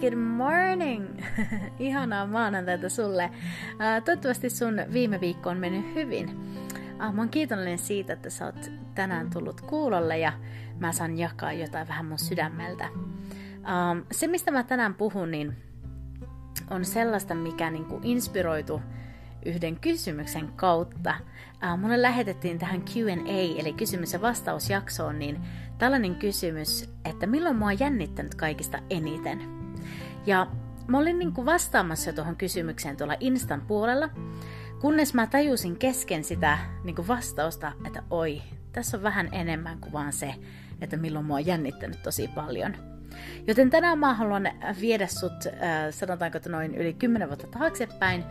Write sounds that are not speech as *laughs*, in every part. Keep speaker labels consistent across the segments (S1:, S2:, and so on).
S1: good morning! *laughs* Ihanaa maanantaita sulle. toivottavasti sun viime viikko on mennyt hyvin. mä oon kiitollinen siitä, että sä oot tänään tullut kuulolle ja mä saan jakaa jotain vähän mun sydämeltä. se, mistä mä tänään puhun, niin on sellaista, mikä niinku inspiroitu yhden kysymyksen kautta. mulle lähetettiin tähän Q&A, eli kysymys- ja vastausjaksoon, niin tällainen kysymys, että milloin mua on jännittänyt kaikista eniten. Ja mä olin niin kuin vastaamassa tuohon kysymykseen tuolla Instan puolella, kunnes mä tajusin kesken sitä niin kuin vastausta, että oi, tässä on vähän enemmän kuin vaan se, että milloin mua on jännittänyt tosi paljon. Joten tänään mä haluan viedä sut, äh, sanotaanko että noin yli 10 vuotta taaksepäin,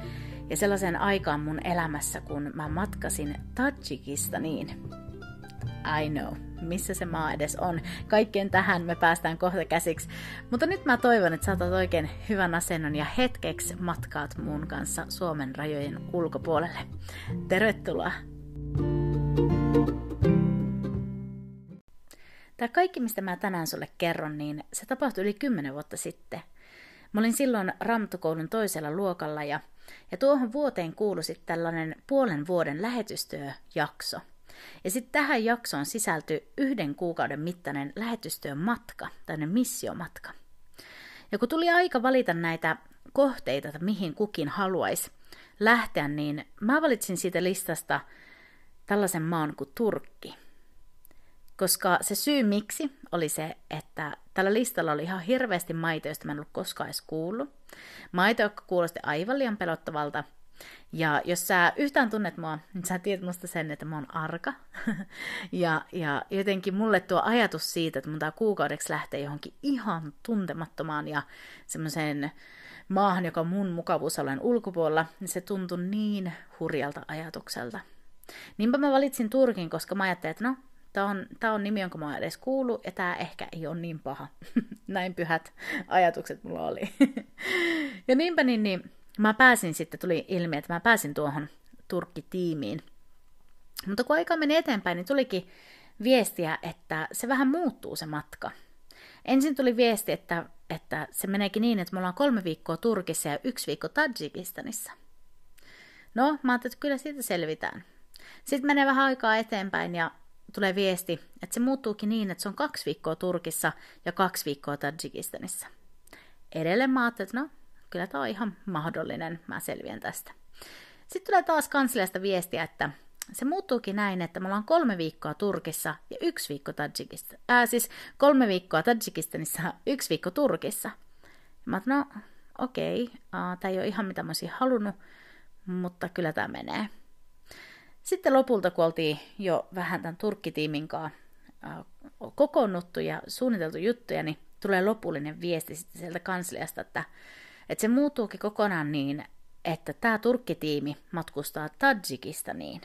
S1: ja sellaiseen aikaan mun elämässä, kun mä matkasin Tajikistaniin. I know, missä se maa edes on. Kaikkeen tähän me päästään kohta käsiksi. Mutta nyt mä toivon, että saatat oikein hyvän asennon ja hetkeksi matkaat mun kanssa Suomen rajojen ulkopuolelle. Tervetuloa! Tämä kaikki, mistä mä tänään sulle kerron, niin se tapahtui yli 10 vuotta sitten. Mä olin silloin Ramtukoulun toisella luokalla ja, ja tuohon vuoteen kuului sitten tällainen puolen vuoden lähetystyöjakso – ja sitten tähän jaksoon sisältyi yhden kuukauden mittainen lähetystyön matka, tai missiomatka. Ja kun tuli aika valita näitä kohteita, että mihin kukin haluaisi lähteä, niin mä valitsin siitä listasta tällaisen maan kuin Turkki. Koska se syy miksi oli se, että tällä listalla oli ihan hirveästi maita, joista mä en ollut koskaan edes kuullut. Maita, jotka kuulosti aivan liian pelottavalta – ja jos sä yhtään tunnet mua, niin sä tiedät musta sen, että mä oon arka. *laughs* ja, ja jotenkin mulle tuo ajatus siitä, että mun tää kuukaudeksi lähtee johonkin ihan tuntemattomaan ja semmoiseen maahan, joka on mun mukavuusalueen ulkopuolella, niin se tuntui niin hurjalta ajatukselta. Niinpä mä valitsin Turkin, koska mä ajattelin, että no, Tämä on, tämä on nimi, jonka mä edes kuulu, ja tämä ehkä ei ole niin paha. *laughs* Näin pyhät ajatukset mulla oli. *laughs* ja niinpä niin, niin mä pääsin sitten, tuli ilmi, että mä pääsin tuohon Turkki-tiimiin. Mutta kun aika meni eteenpäin, niin tulikin viestiä, että se vähän muuttuu se matka. Ensin tuli viesti, että, että se meneekin niin, että me ollaan kolme viikkoa Turkissa ja yksi viikko Tajikistanissa. No, mä ajattelin, että kyllä siitä selvitään. Sitten menee vähän aikaa eteenpäin ja tulee viesti, että se muuttuukin niin, että se on kaksi viikkoa Turkissa ja kaksi viikkoa Tajikistanissa. Edelleen mä ajattelin, että no, kyllä tämä on ihan mahdollinen, mä selviän tästä. Sitten tulee taas kansliasta viestiä, että se muuttuukin näin, että me ollaan kolme viikkoa Turkissa ja yksi viikko Tadjikista. Ää, siis kolme viikkoa Tadjikistanissa ja yksi viikko Turkissa. Mä oon, no okei, okay, tämä ei ole ihan mitä mä olisin halunnut, mutta kyllä tämä menee. Sitten lopulta, kun oltiin jo vähän tämän Turkkitiimin kanssa kokoonnuttu ja suunniteltu juttuja, niin tulee lopullinen viesti sitten sieltä kansliasta, että että se muuttuukin kokonaan niin, että tämä turkkitiimi matkustaa Tadjikistaniin.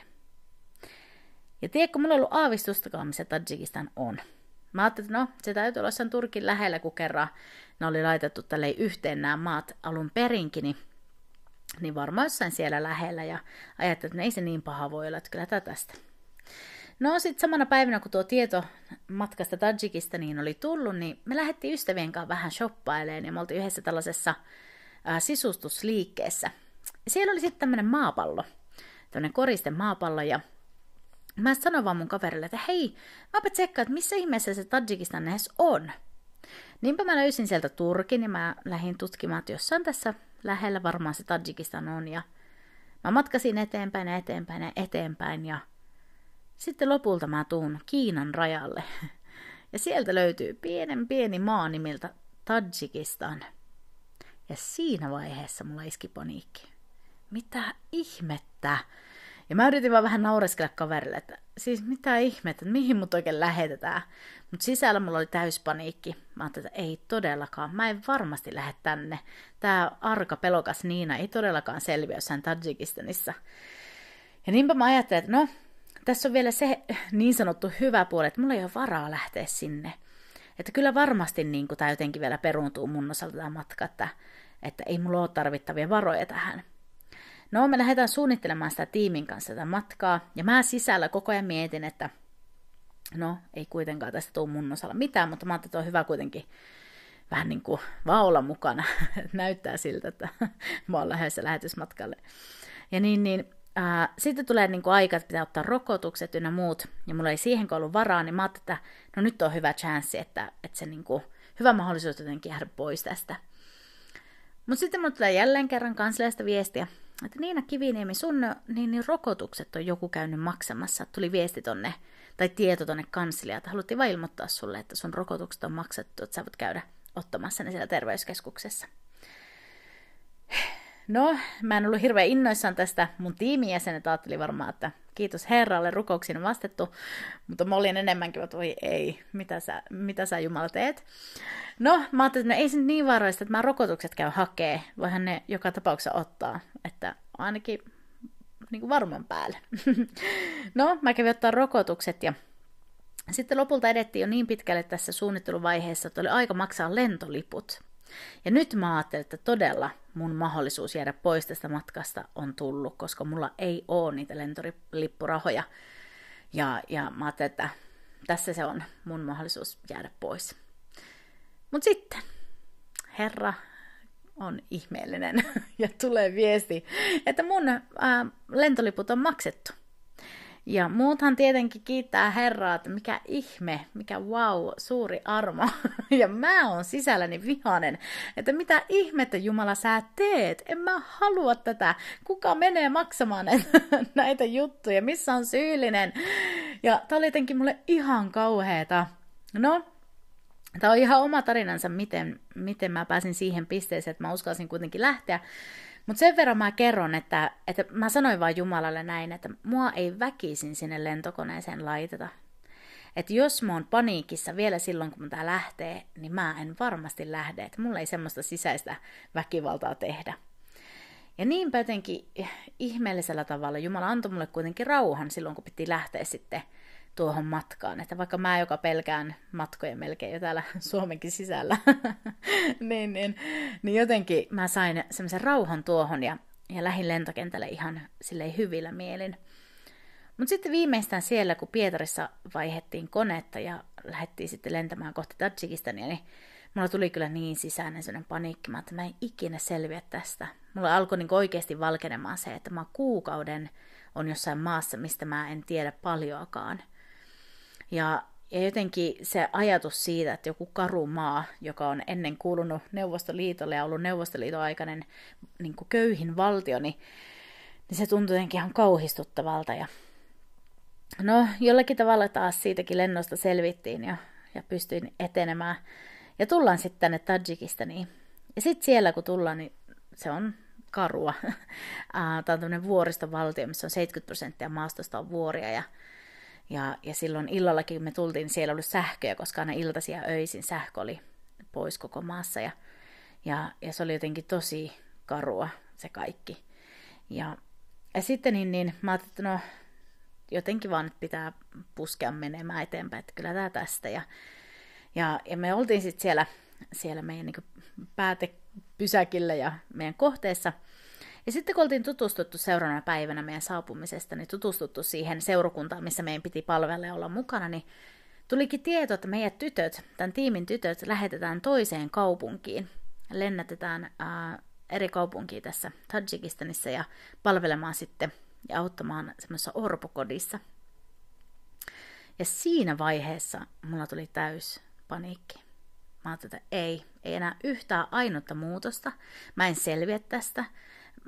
S1: Ja tiedätkö, mulla ei ollut aavistustakaan, missä Tadjikistan on. Mä ajattelin, että no, se täytyy olla jossain Turkin lähellä, kun kerran ne oli laitettu tälle yhteen nämä maat alun perinkin, niin, niin varmaan jossain siellä lähellä. Ja ajattelin, että ei se niin paha voi olla, että kyllä tästä. No sitten samana päivänä, kun tuo tieto matkasta Tadjikistaniin oli tullut, niin me lähdettiin ystävien kanssa vähän shoppailemaan ja me oltiin yhdessä tällaisessa sisustusliikkeessä. Siellä oli sitten tämmöinen maapallo, tämmöinen koriste maapallo, ja mä sanoin vaan mun kaverille, että hei, mäpä tsekkaan, että missä ihmeessä se Tajikistan edes on. Niinpä mä löysin sieltä Turkin ja mä lähdin tutkimaan, että jossain tässä lähellä varmaan se Tajikistan on. Ja mä matkasin eteenpäin ja eteenpäin ja eteenpäin ja sitten lopulta mä tuun Kiinan rajalle. *laughs* Ja sieltä löytyy pienen pieni maa nimeltä Tajikistan. Ja siinä vaiheessa mulla iski paniikki. Mitä ihmettä? Ja mä yritin vaan vähän naureskella kaverille, että siis mitä ihmettä, että mihin mut oikein lähetetään. Mutta sisällä mulla oli täys paniikki. Mä ajattelin, että ei todellakaan, mä en varmasti lähde tänne. Tää arka pelokas Niina ei todellakaan selviä jossain Tajikistanissa. Ja niinpä mä ajattelin, että no, tässä on vielä se niin sanottu hyvä puoli, että mulla ei ole varaa lähteä sinne. Että kyllä varmasti niin tämä jotenkin vielä peruuntuu mun osalta tämä matka, että, että ei mulla ole tarvittavia varoja tähän. No, me lähdetään suunnittelemaan sitä tiimin kanssa tätä matkaa, ja mä sisällä koko ajan mietin, että no, ei kuitenkaan tästä tule mun osalla mitään, mutta mä ajattelin, että on hyvä kuitenkin vähän niin kuin vaan olla mukana. *laughs* Näyttää siltä, että *laughs* mä oon lähdössä lähetysmatkalle. Ja niin, niin ää, sitten tulee niin kuin aika, että pitää ottaa rokotukset ynnä muut, ja mulla ei siihen ollut varaa, niin mä ajattelin, että no nyt on hyvä chanssi, että, että se niin kuin, hyvä mahdollisuus jotenkin jäädä pois tästä. Mutta sitten mulla tulee jälleen kerran kansliasta viestiä, että Niina Kiviniemi, sun niin, niin rokotukset on joku käynyt maksamassa. Tuli viesti tonne, tai tieto tonne kansliaan, että haluttiin vain ilmoittaa sulle, että sun rokotukset on maksettu, että sä voit käydä ottamassa ne siellä terveyskeskuksessa. No, mä en ollut hirveän innoissaan tästä. Mun tiimijäsenet ajatteli varmaan, että kiitos Herralle, rukouksiin on vastettu. Mutta mä olin enemmänkin, että voi ei, mitä sä, mitä sä Jumala teet. No, mä ajattelin, että no ei se niin vaarallista, että mä rokotukset käy hakee. Voihan ne joka tapauksessa ottaa, että ainakin niin kuin varman päälle. *laughs* no, mä kävin ottaa rokotukset ja sitten lopulta edettiin jo niin pitkälle tässä suunnitteluvaiheessa, että oli aika maksaa lentoliput. Ja nyt mä ajattelin, että todella mun mahdollisuus jäädä pois tästä matkasta on tullut, koska mulla ei ole niitä lentolippurahoja. Ja, ja mä ajattelin, että tässä se on mun mahdollisuus jäädä pois. Mutta sitten, Herra on ihmeellinen *laughs* ja tulee viesti, että mun ää, lentoliput on maksettu. Ja muuthan tietenkin kiittää Herraa, että mikä ihme, mikä wow, suuri armo. *laughs* Ja mä oon sisälläni vihanen, että mitä ihmettä Jumala sä teet. En mä halua tätä. Kuka menee maksamaan *laughs* näitä juttuja? Missä on syyllinen? Ja tää oli jotenkin mulle ihan kauheeta. No, Tämä on ihan oma tarinansa, miten, miten mä pääsin siihen pisteeseen, että mä uskalsin kuitenkin lähteä. Mutta sen verran mä kerron, että, että mä sanoin vain Jumalalle näin, että mua ei väkisin sinne lentokoneeseen laiteta. Että jos mä oon paniikissa vielä silloin, kun tää lähtee, niin mä en varmasti lähde. Että mulla ei semmoista sisäistä väkivaltaa tehdä. Ja niinpä jotenkin ihmeellisellä tavalla Jumala antoi mulle kuitenkin rauhan silloin, kun piti lähteä sitten – tuohon matkaan. Että vaikka mä, joka pelkään matkoja melkein jo täällä *laughs* Suomenkin sisällä, *laughs* niin, niin, niin jotenkin mä sain semmoisen rauhan tuohon ja, ja lähin lentokentälle ihan silleen hyvillä mielin. Mutta sitten viimeistään siellä, kun Pietarissa vaihettiin konetta ja lähdettiin sitten lentämään kohti Tadjikistania, niin mulla tuli kyllä niin sisäinen sellainen paniikki, että mä en ikinä selviä tästä. Mulla alkoi niin oikeasti valkenemaan se, että mä kuukauden on jossain maassa, mistä mä en tiedä paljoakaan. Ja, ja jotenkin se ajatus siitä, että joku karu maa, joka on ennen kuulunut Neuvostoliitolle ja ollut Neuvostoliiton aikainen niin kuin köyhin valtio, niin, niin se tuntui jotenkin ihan kauhistuttavalta. Ja no, jollakin tavalla taas siitäkin lennosta selvittiin ja, ja pystyin etenemään. Ja tullaan sitten tänne Tajikistaniin. Ja sitten siellä kun tullaan, niin se on karua. *laughs* Tämä on tämmöinen vuoristovaltio, missä on 70 prosenttia maastosta on vuoria ja ja, ja silloin illallakin, kun me tultiin, niin siellä oli sähköjä, koska aina iltaisin ja öisin sähkö oli pois koko maassa. Ja, ja, ja se oli jotenkin tosi karua se kaikki. Ja, ja sitten niin, niin mä ajattelin, että no jotenkin vaan pitää puskea menemään eteenpäin, että kyllä tämä tästä. Ja, ja, ja me oltiin sitten siellä, siellä meidän niin päätepysäkillä ja meidän kohteessa – ja sitten kun oltiin tutustuttu seuraavana päivänä meidän saapumisesta, niin tutustuttu siihen seurakuntaan, missä meidän piti palvella ja olla mukana, niin tulikin tieto, että meidän tytöt, tämän tiimin tytöt, lähetetään toiseen kaupunkiin. Lennätetään ää, eri kaupunkiin tässä Tajikistanissa ja palvelemaan sitten ja auttamaan semmoisessa orpokodissa. Ja siinä vaiheessa mulla tuli täys paniikki. Mä ajattelin, että ei, ei enää yhtään ainutta muutosta. Mä en selviä tästä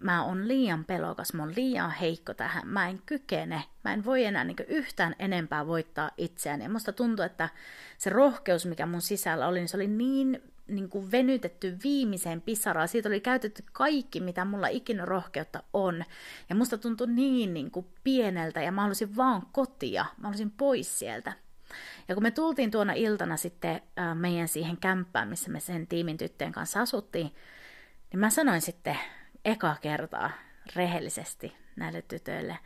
S1: mä oon liian pelokas, mä oon liian heikko tähän, mä en kykene, mä en voi enää niin yhtään enempää voittaa itseäni. Ja musta tuntuu, että se rohkeus, mikä mun sisällä oli, niin se oli niin, niin kuin venytetty viimeiseen pisaraan. Siitä oli käytetty kaikki, mitä mulla ikinä rohkeutta on. Ja musta tuntui niin, niin kuin pieneltä ja mä halusin vaan kotia, mä halusin pois sieltä. Ja kun me tultiin tuona iltana sitten meidän siihen kämppään, missä me sen tiimin tyttöjen kanssa asuttiin, niin mä sanoin sitten eka kertaa rehellisesti näille tytöille,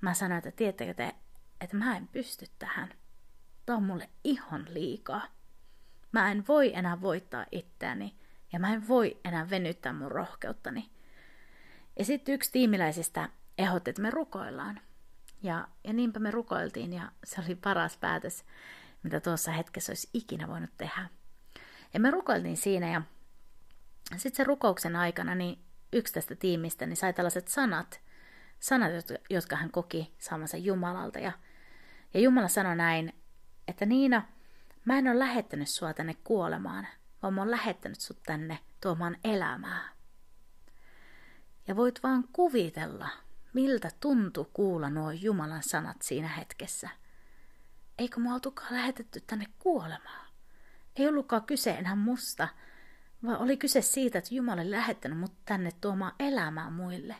S1: mä sanoin, että tiedättekö te, että mä en pysty tähän. Tämä on mulle ihan liikaa. Mä en voi enää voittaa itseäni ja mä en voi enää venyttää mun rohkeuttani. Ja sitten yksi tiimiläisistä ehdotti, että me rukoillaan. Ja, ja niinpä me rukoiltiin ja se oli paras päätös, mitä tuossa hetkessä olisi ikinä voinut tehdä. Ja me rukoiltiin siinä ja sitten sen rukouksen aikana niin yksi tästä tiimistä niin sai tällaiset sanat, sanat, jotka hän koki saamansa Jumalalta. Ja, ja Jumala sanoi näin, että Niina, mä en ole lähettänyt sua tänne kuolemaan, vaan mä oon lähettänyt sut tänne tuomaan elämää. Ja voit vaan kuvitella, miltä tuntui kuulla nuo Jumalan sanat siinä hetkessä. Eikö mua oltukaan lähetetty tänne kuolemaan? Ei ollutkaan kyse enää musta, vaan oli kyse siitä, että Jumala oli lähettänyt mut tänne tuomaan elämää muille.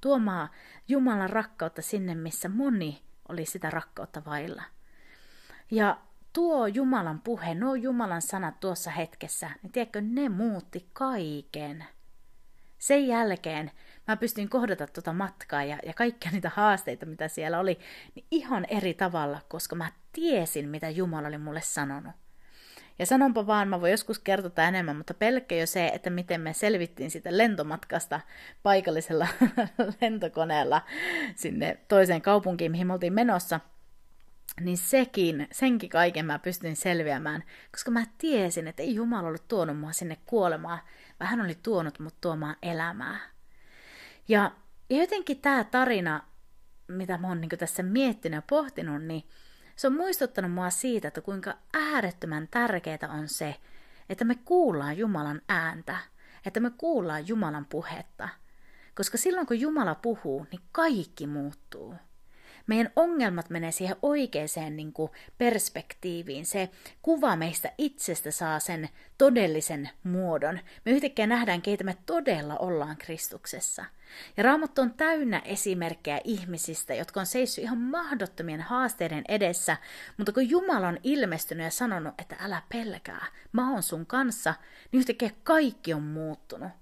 S1: Tuomaan Jumalan rakkautta sinne, missä moni oli sitä rakkautta vailla. Ja tuo Jumalan puhe, nuo Jumalan sanat tuossa hetkessä, niin tiedätkö, ne muutti kaiken. Sen jälkeen mä pystyin kohdata tuota matkaa ja, ja kaikkia niitä haasteita, mitä siellä oli, niin ihan eri tavalla, koska mä tiesin, mitä Jumala oli mulle sanonut. Ja sanonpa vaan, mä voin joskus kertoa enemmän, mutta pelkkä jo se, että miten me selvittiin sitä lentomatkasta paikallisella *laughs* lentokoneella sinne toiseen kaupunkiin, mihin me oltiin menossa, niin sekin, senkin kaiken mä pystyin selviämään, koska mä tiesin, että ei Jumala ollut tuonut mua sinne kuolemaan, vaan hän oli tuonut mut tuomaan elämää. Ja, jotenkin tämä tarina, mitä mä oon niin tässä miettinyt ja pohtinut, niin se on muistuttanut mua siitä, että kuinka äärettömän tärkeää on se, että me kuullaan Jumalan ääntä, että me kuullaan Jumalan puhetta. Koska silloin kun Jumala puhuu, niin kaikki muuttuu meidän ongelmat menee siihen oikeaan niin kuin perspektiiviin. Se kuva meistä itsestä saa sen todellisen muodon. Me yhtäkkiä nähdään, keitä me todella ollaan Kristuksessa. Ja Raamattu on täynnä esimerkkejä ihmisistä, jotka on seissyt ihan mahdottomien haasteiden edessä, mutta kun Jumala on ilmestynyt ja sanonut, että älä pelkää, mä oon sun kanssa, niin yhtäkkiä kaikki on muuttunut.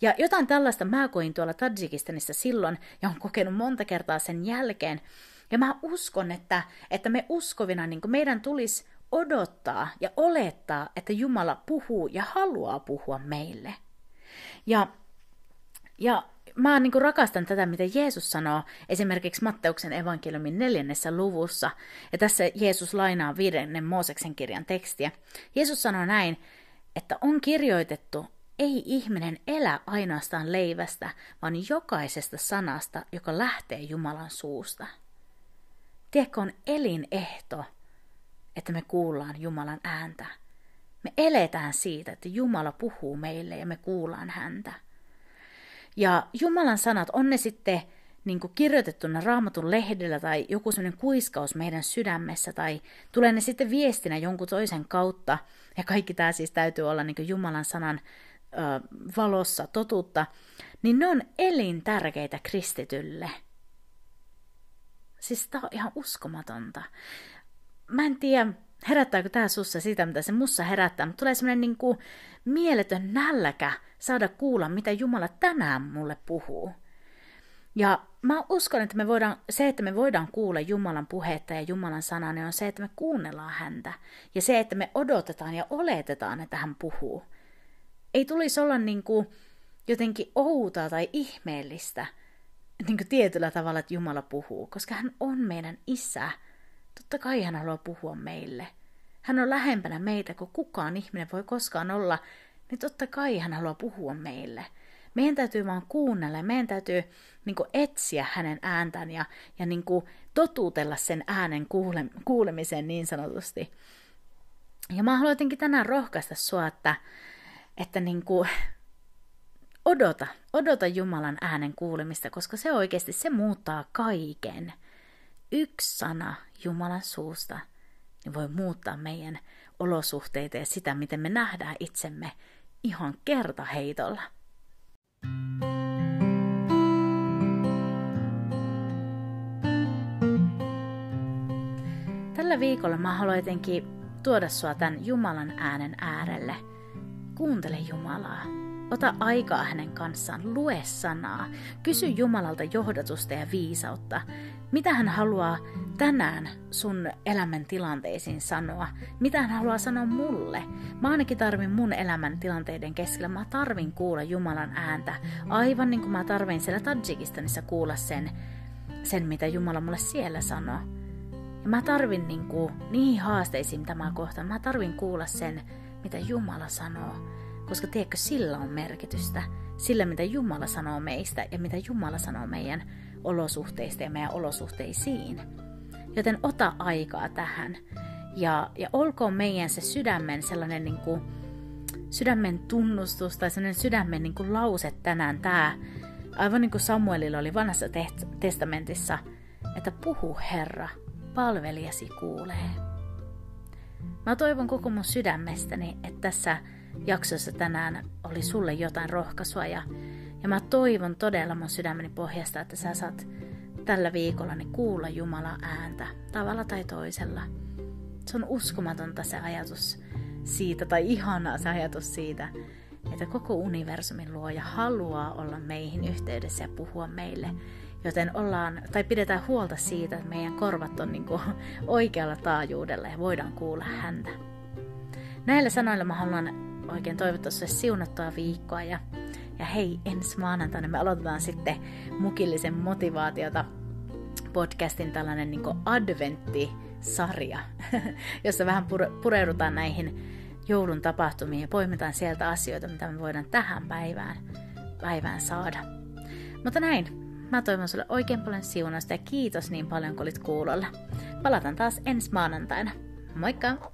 S1: Ja jotain tällaista mä koin tuolla Tajikistanissa silloin ja on kokenut monta kertaa sen jälkeen. Ja mä uskon, että, että me uskovina niin meidän tulisi odottaa ja olettaa, että Jumala puhuu ja haluaa puhua meille. Ja, ja mä niin rakastan tätä, mitä Jeesus sanoo esimerkiksi Matteuksen evankeliumin neljännessä luvussa. Ja tässä Jeesus lainaa viidennen Mooseksen kirjan tekstiä. Jeesus sanoo näin, että on kirjoitettu, ei ihminen elä ainoastaan leivästä, vaan jokaisesta sanasta, joka lähtee Jumalan suusta. Tiedätkö, on elinehto, että me kuullaan Jumalan ääntä. Me eletään siitä, että Jumala puhuu meille ja me kuullaan häntä. Ja Jumalan sanat, on ne sitten niin kuin kirjoitettuna raamatun lehdellä tai joku sellainen kuiskaus meidän sydämessä tai tulee ne sitten viestinä jonkun toisen kautta. Ja kaikki tämä siis täytyy olla niin Jumalan sanan valossa totuutta, niin ne on elintärkeitä kristitylle. Siis tämä on ihan uskomatonta. Mä en tiedä, herättääkö tämä sussa sitä, mitä se mussa herättää, mutta tulee semmoinen niin mieletön nälkä saada kuulla, mitä Jumala tänään mulle puhuu. Ja mä uskon, että me voidaan, se, että me voidaan kuulla Jumalan puhetta ja Jumalan sanaa, niin on se, että me kuunnellaan häntä. Ja se, että me odotetaan ja oletetaan, että hän puhuu ei tulisi olla niin kuin jotenkin outoa tai ihmeellistä niin kuin tietyllä tavalla, että Jumala puhuu, koska hän on meidän isä. Totta kai hän haluaa puhua meille. Hän on lähempänä meitä kuin kukaan ihminen voi koskaan olla, niin totta kai hän haluaa puhua meille. Meidän täytyy vaan kuunnella, meidän täytyy niin kuin, etsiä hänen ääntään ja, ja niin kuin, totuutella sen äänen kuule, kuulemiseen niin sanotusti. Ja mä haluan jotenkin tänään rohkaista sua, että, että niin kuin, odota, odota Jumalan äänen kuulemista, koska se oikeasti se muuttaa kaiken. Yksi sana Jumalan suusta niin voi muuttaa meidän olosuhteita ja sitä, miten me nähdään itsemme ihan kertaheitolla. Tällä viikolla mä haluan jotenkin tuoda sua tämän Jumalan äänen äärelle. Kuuntele Jumalaa. Ota aikaa hänen kanssaan, lue sanaa, kysy Jumalalta johdatusta ja viisautta. Mitä hän haluaa tänään sun elämän tilanteisiin sanoa? Mitä hän haluaa sanoa mulle? Mä ainakin tarvin mun elämän tilanteiden keskellä, mä tarvin kuulla Jumalan ääntä, aivan niin kuin mä tarvin siellä Tajikistanissa kuulla sen, sen mitä Jumala mulle siellä sanoo. Ja mä tarvin niin kuin, niihin haasteisiin, mitä mä kohtaan, mä tarvin kuulla sen, mitä Jumala sanoo. Koska tiedätkö, sillä on merkitystä. Sillä, mitä Jumala sanoo meistä ja mitä Jumala sanoo meidän olosuhteista ja meidän olosuhteisiin. Joten ota aikaa tähän. Ja, ja olkoon meidän se sydämen sellainen niin kuin, sydämen tunnustus tai sellainen sydämen niin kuin lause tänään tämä, aivan niin kuin Samuelilla oli vanhassa testamentissa, että puhu Herra, palvelijasi kuulee. Mä toivon koko mun sydämestäni, että tässä jaksossa tänään oli sulle jotain rohkaisua ja, ja mä toivon todella mun sydämeni pohjasta, että sä saat tällä viikolla niin kuulla Jumalan ääntä tavalla tai toisella. Se on uskomatonta se ajatus siitä, tai ihanaa se ajatus siitä, että koko universumin luoja haluaa olla meihin yhteydessä ja puhua meille Joten ollaan, tai pidetään huolta siitä, että meidän korvat on niin kuin oikealla taajuudella ja voidaan kuulla häntä. Näillä sanoilla mä haluan oikein toivottaa sulle siunattua viikkoa ja, ja hei, ensi maanantaina me aloitetaan sitten mukillisen motivaatiota podcastin tällainen niin adventti-sarja, *laughs* jossa vähän pureudutaan näihin joulun tapahtumiin ja poimitaan sieltä asioita, mitä me voidaan tähän päivään, päivään saada. Mutta näin, Mä toivon sulle oikein paljon siunasta ja kiitos niin paljon kun olit kuulolla. Palataan taas ensi maanantaina. Moikka!